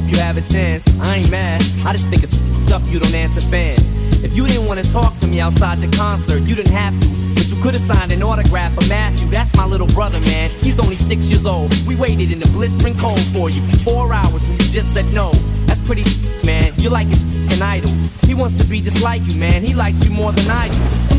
Hope you have a chance. I ain't mad. I just think it's stuff you don't answer fans. If you didn't want to talk to me outside the concert, you didn't have to. But you could have signed an autograph for Matthew. That's my little brother, man. He's only six years old. We waited in the blistering cold for you four hours and you just said no. That's pretty man. You're like an idol. He wants to be just like you, man. He likes you more than I do.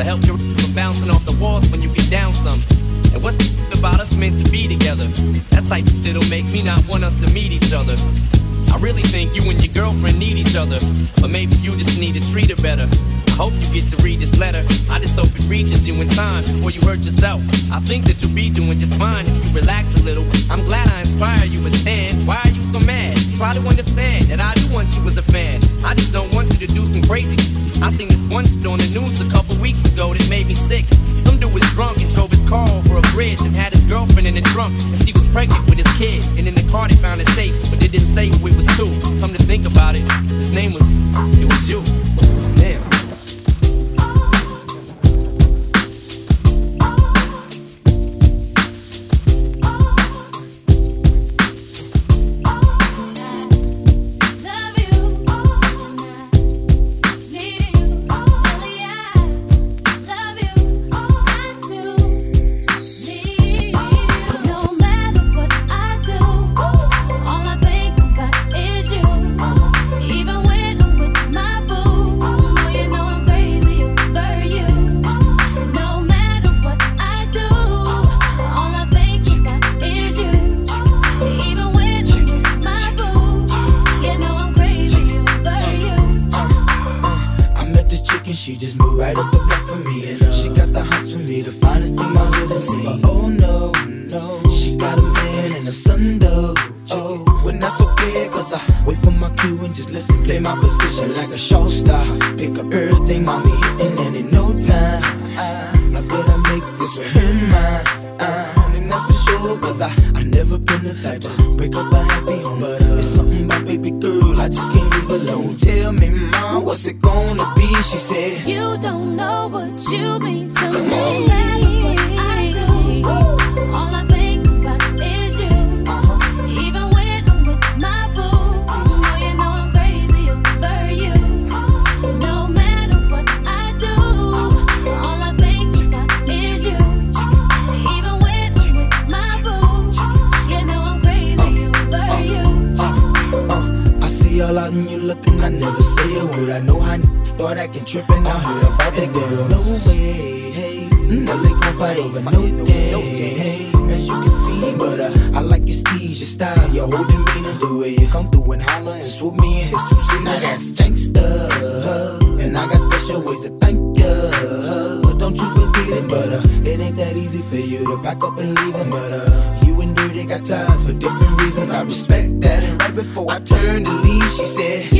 To help you from bouncing off the walls when you get down some. And what's the about us meant to be together? That type of shit'll make me not want us to meet each other. I really think you and your girlfriend need each other, but maybe you just need to treat her better. I hope you get to read this letter. I just hope it reaches you in time before you hurt yourself. I think that you'll be doing just fine if you relax a little. I'm glad I inspire you as Stan. Why are you so mad? To understand that I do want you as a fan. I just don't want you to do some crazy. I seen this one on the news a couple weeks ago that made me sick. Some dude was drunk and drove his car over a bridge and had his girlfriend in the trunk. And she was pregnant with his kid. And in the car they found a tape, but they didn't say who it was to. Come to think about it, his name was, it was you. N- thought I can trip and I heard about that girl. No way, hey, no they gon' fight over no day, hey, as you can see. But uh, I like your steez, your style, your whole demeanor, the way you come through and holler and swoop me in his two seat. Now that's gangsta, and I got special ways to thank ya. But don't you forget it, but uh, it ain't that easy for you to pack up and leave 'em. But uh, you and Dirty got ties for different reasons. I respect that. And right before I turned to leave, she said,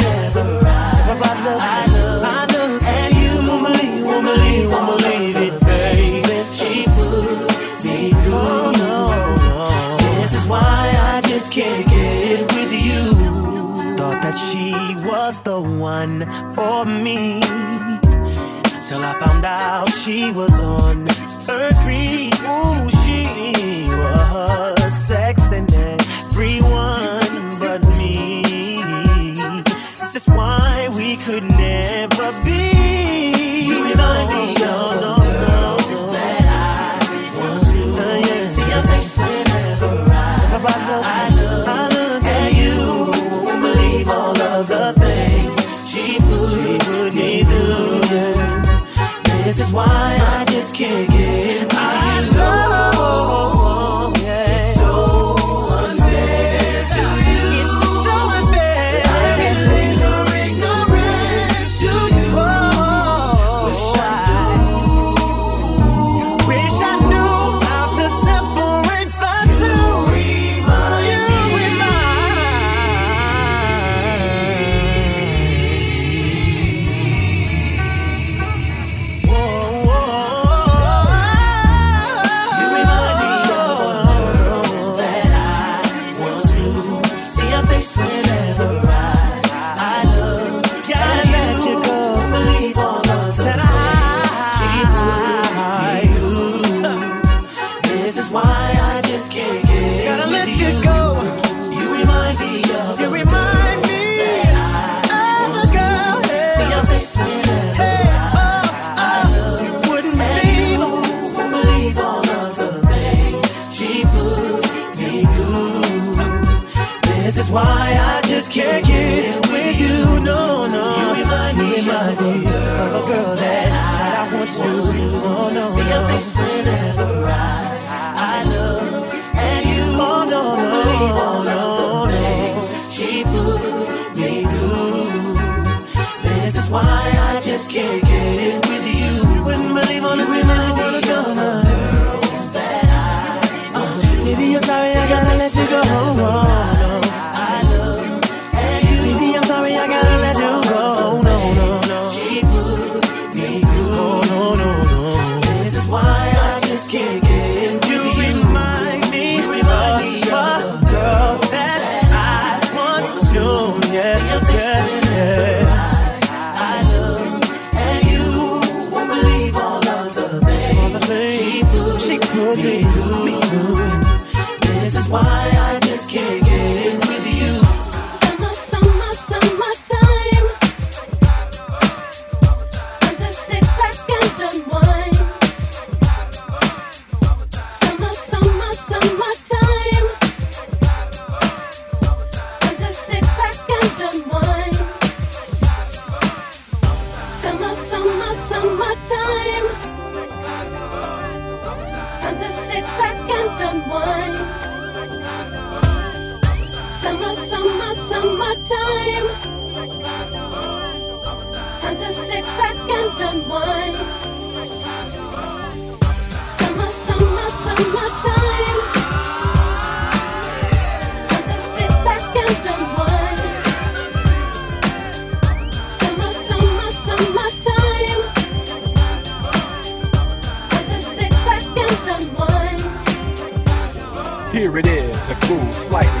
I, I look, I look at you. Won't believe, won't believe, believe it, baby. She put me through. No, This is why I just can't get with you. Thought that she was the one for me. Till I found out she was on her creep. Ooh, she was sexing everyone is why I just can't get Time to sit back and unwind. Summer, summer. Time to sit back and unwind. Summer, summer. Time to sit back and unwind. Here it is, a groove slightly.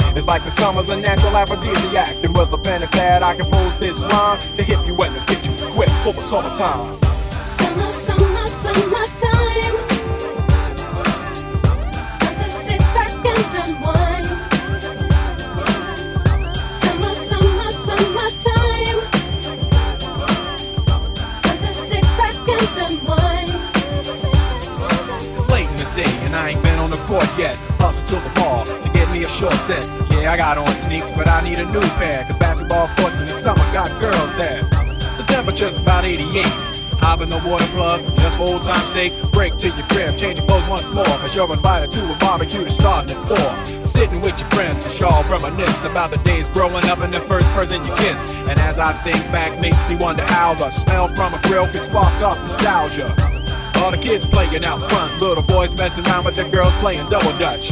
It's like the summer's a natural aphrodisiac. And with a pen and pad, I compose this rhyme to hit you and to get you equipped for the summertime. Summer, summer, summertime. Time to sit back and unwind. Summer, summer, summertime. Time to sit back and unwind. It's late in the day and I ain't been on the court yet. Hustle to the ball a short set. Yeah, I got on sneaks, but I need a new pair. Cause basketball court in the summer got girls there. The temperature's about 88. Hop in the water plug, just for old time's sake. Break to your crib, change your clothes once more. Cause you're invited to a barbecue that's starting at 4. Sitting with your friends, as y'all reminisce about the days growing up and the first person you kiss. And as I think back, makes me wonder how the smell from a grill can spark up nostalgia. All the kids playing out front, little boys messing around with the girls playing double dutch.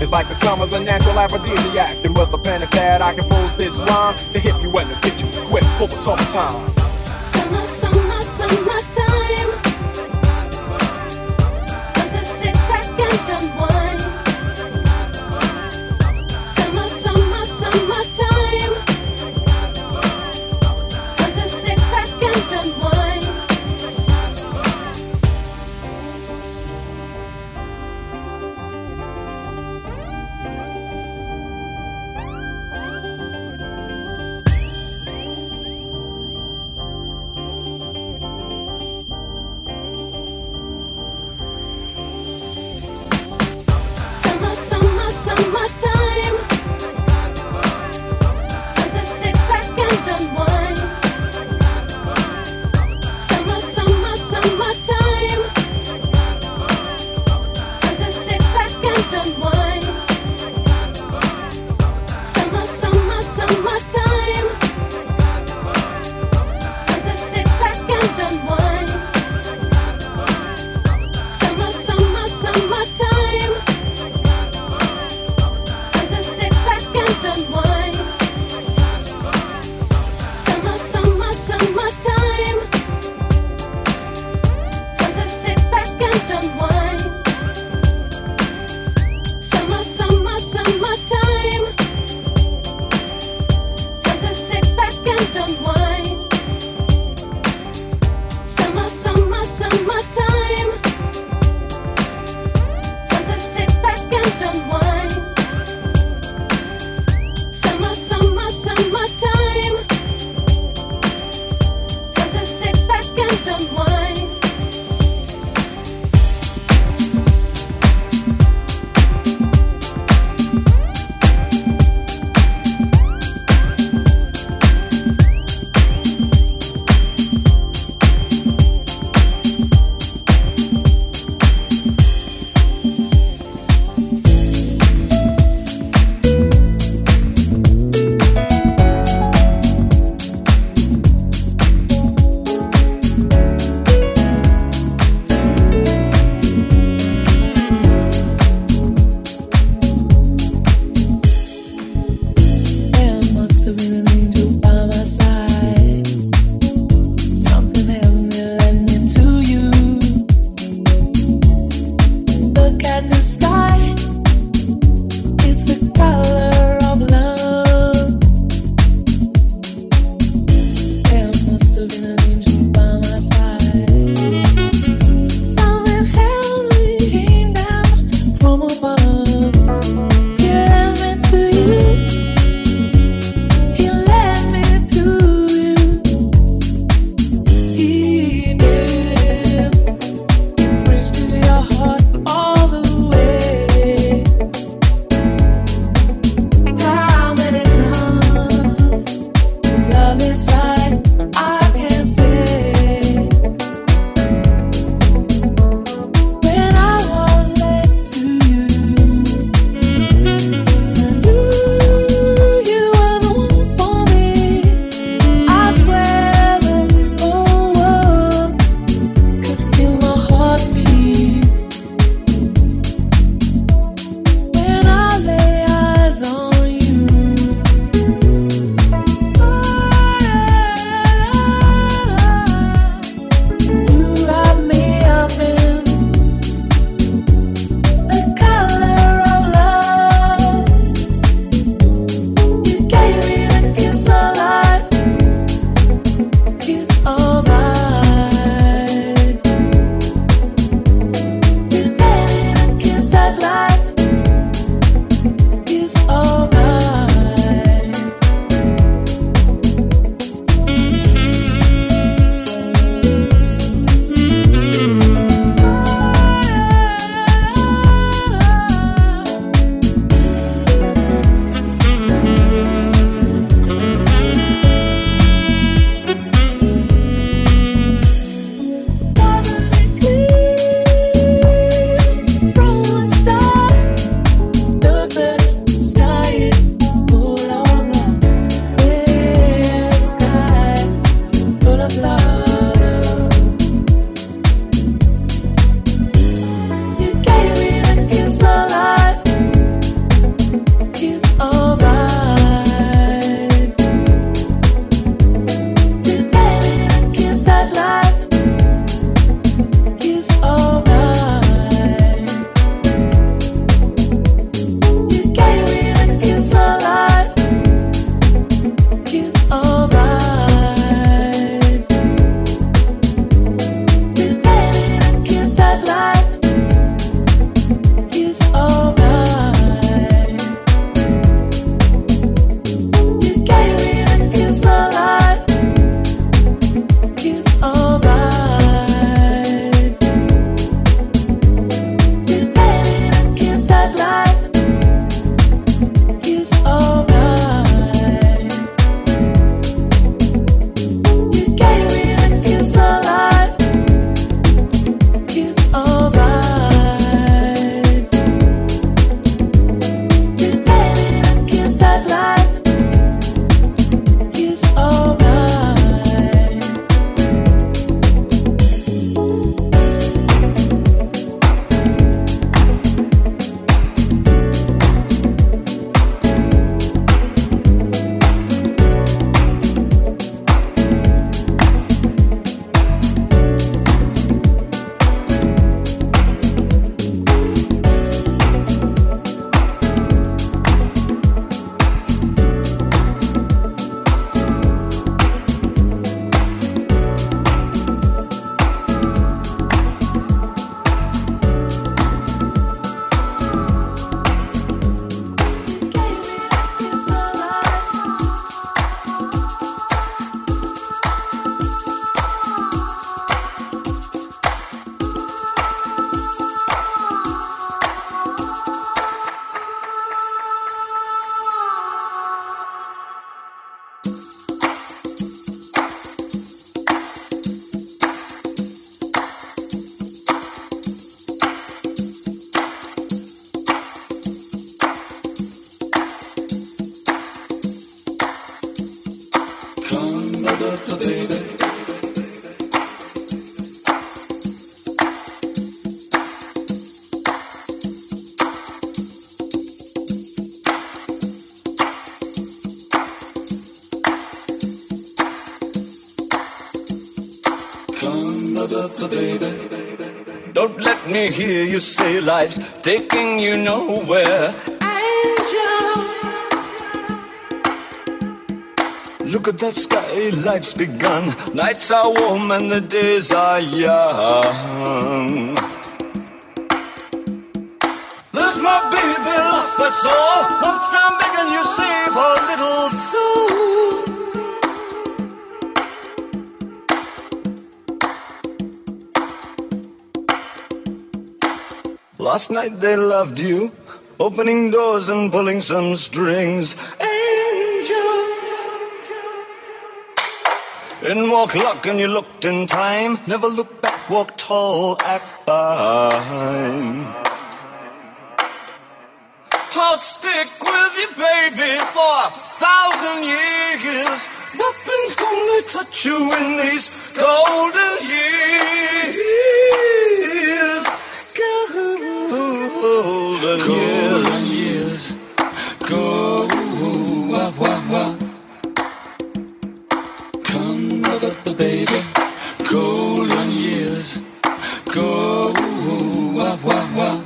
It's like the summer's a natural aphrodisiac. And with a pen and pad, I compose this rhyme to hit you and to get you equipped for the summertime. Taking you nowhere. Angel. Look at that sky, life's begun. Nights are warm and the days are young. Last night they loved you, opening doors and pulling some strings. Angel. In walk luck and you looked in time. Never look back, walk tall, act fine. I'll stick with you, baby, for a thousand years. Nothing's gonna touch you in these golden years. Golden, Golden years. years. Go, wah, wah, wah. Come, ba-ba-ba, baby. Golden years. Go, wah, wah, wah.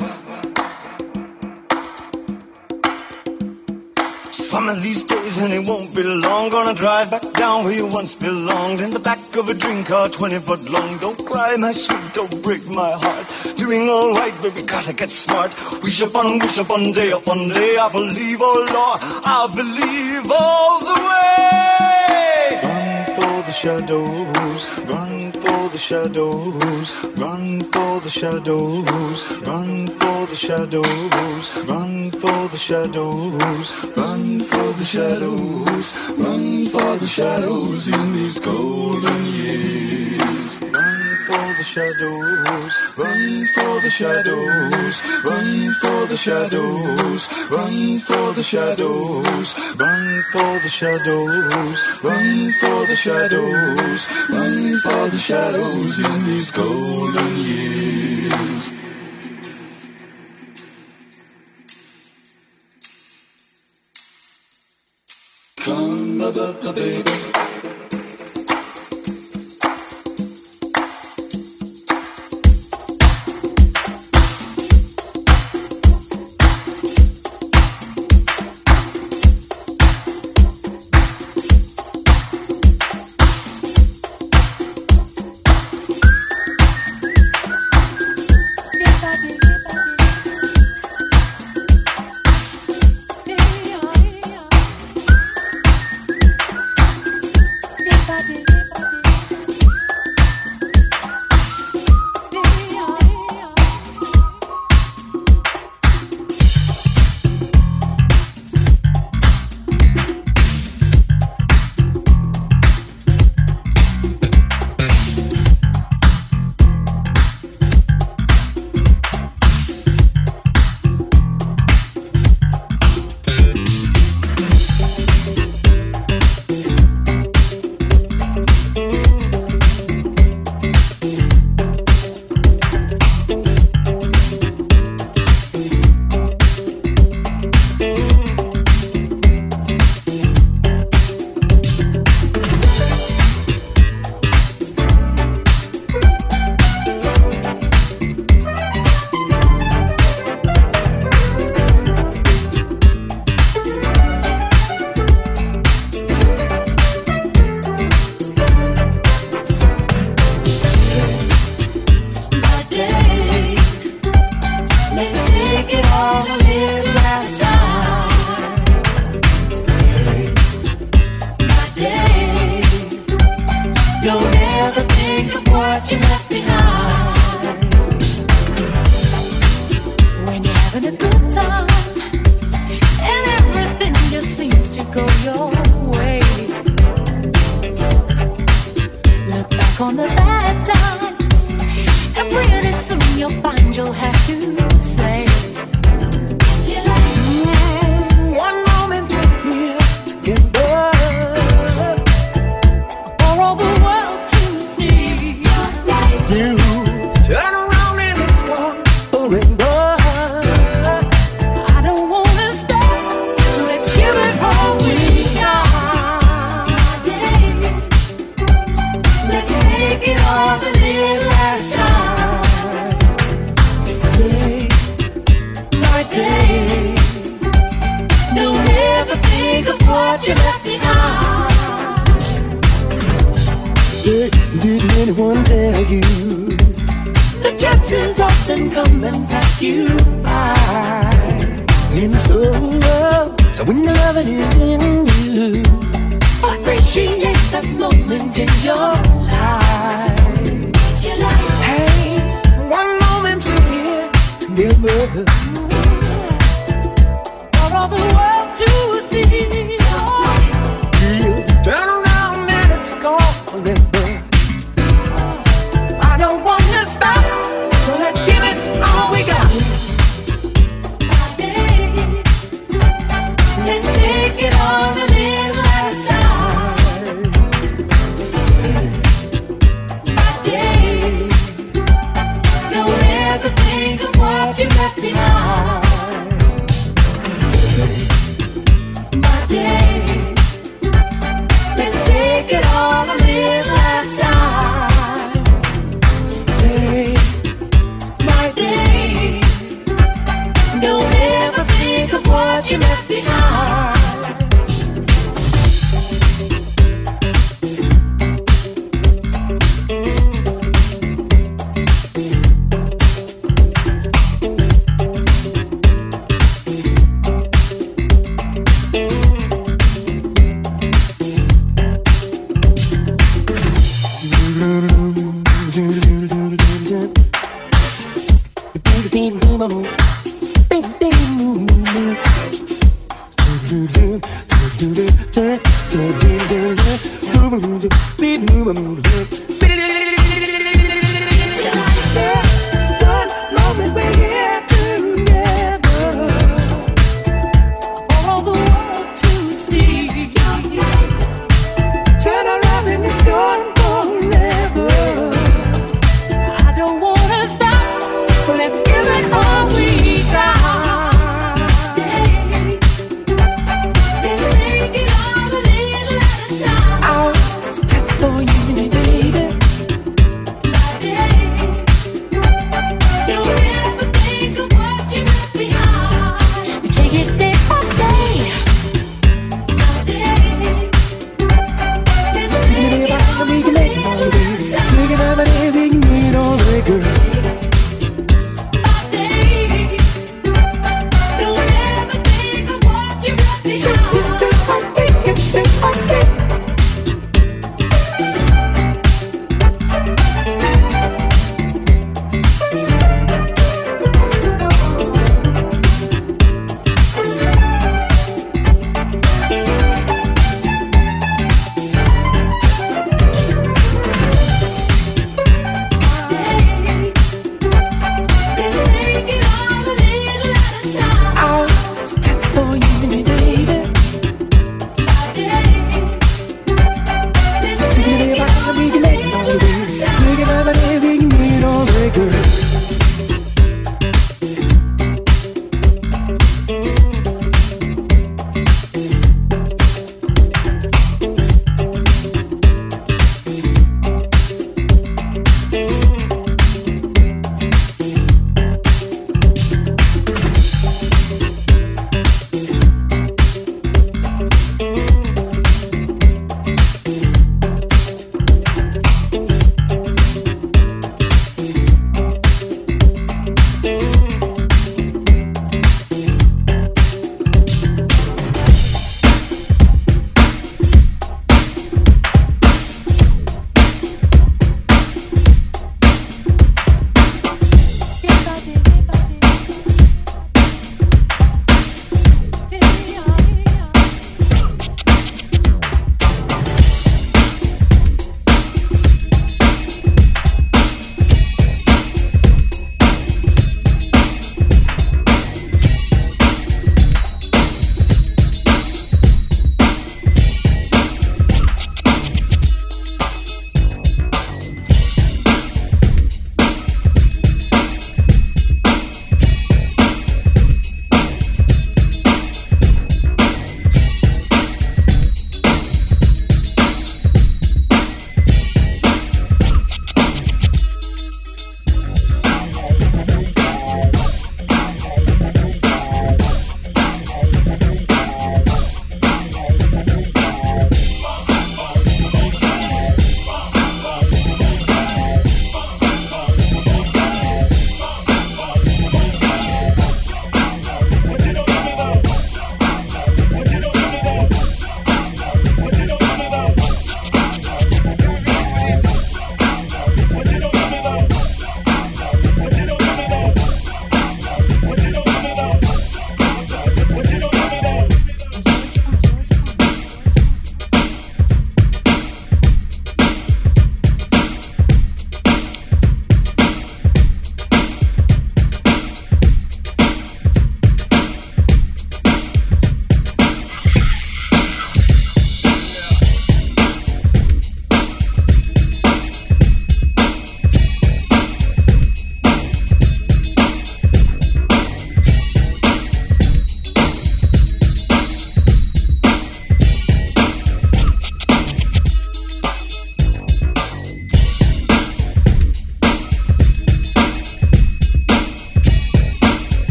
Some of these days, and it won't be long. Gonna drive back down where you once belonged. In the back of a dream car, 20 foot long. Don't cry, my sweet, don't break my heart. Doing alright, baby, gotta get smart. Wish upon, wish upon, day upon day. I believe, oh Lord, I believe all the way. Run for the shadows, run for the shadows, run for the shadows, run for the shadows, run for the shadows, run for the shadows, run for the shadows in these golden years. For the shadows, run for the shadows, run for the shadows, run for the shadows, run for the shadows, run for the shadows, run for the shadows in these golden years. Come, baby.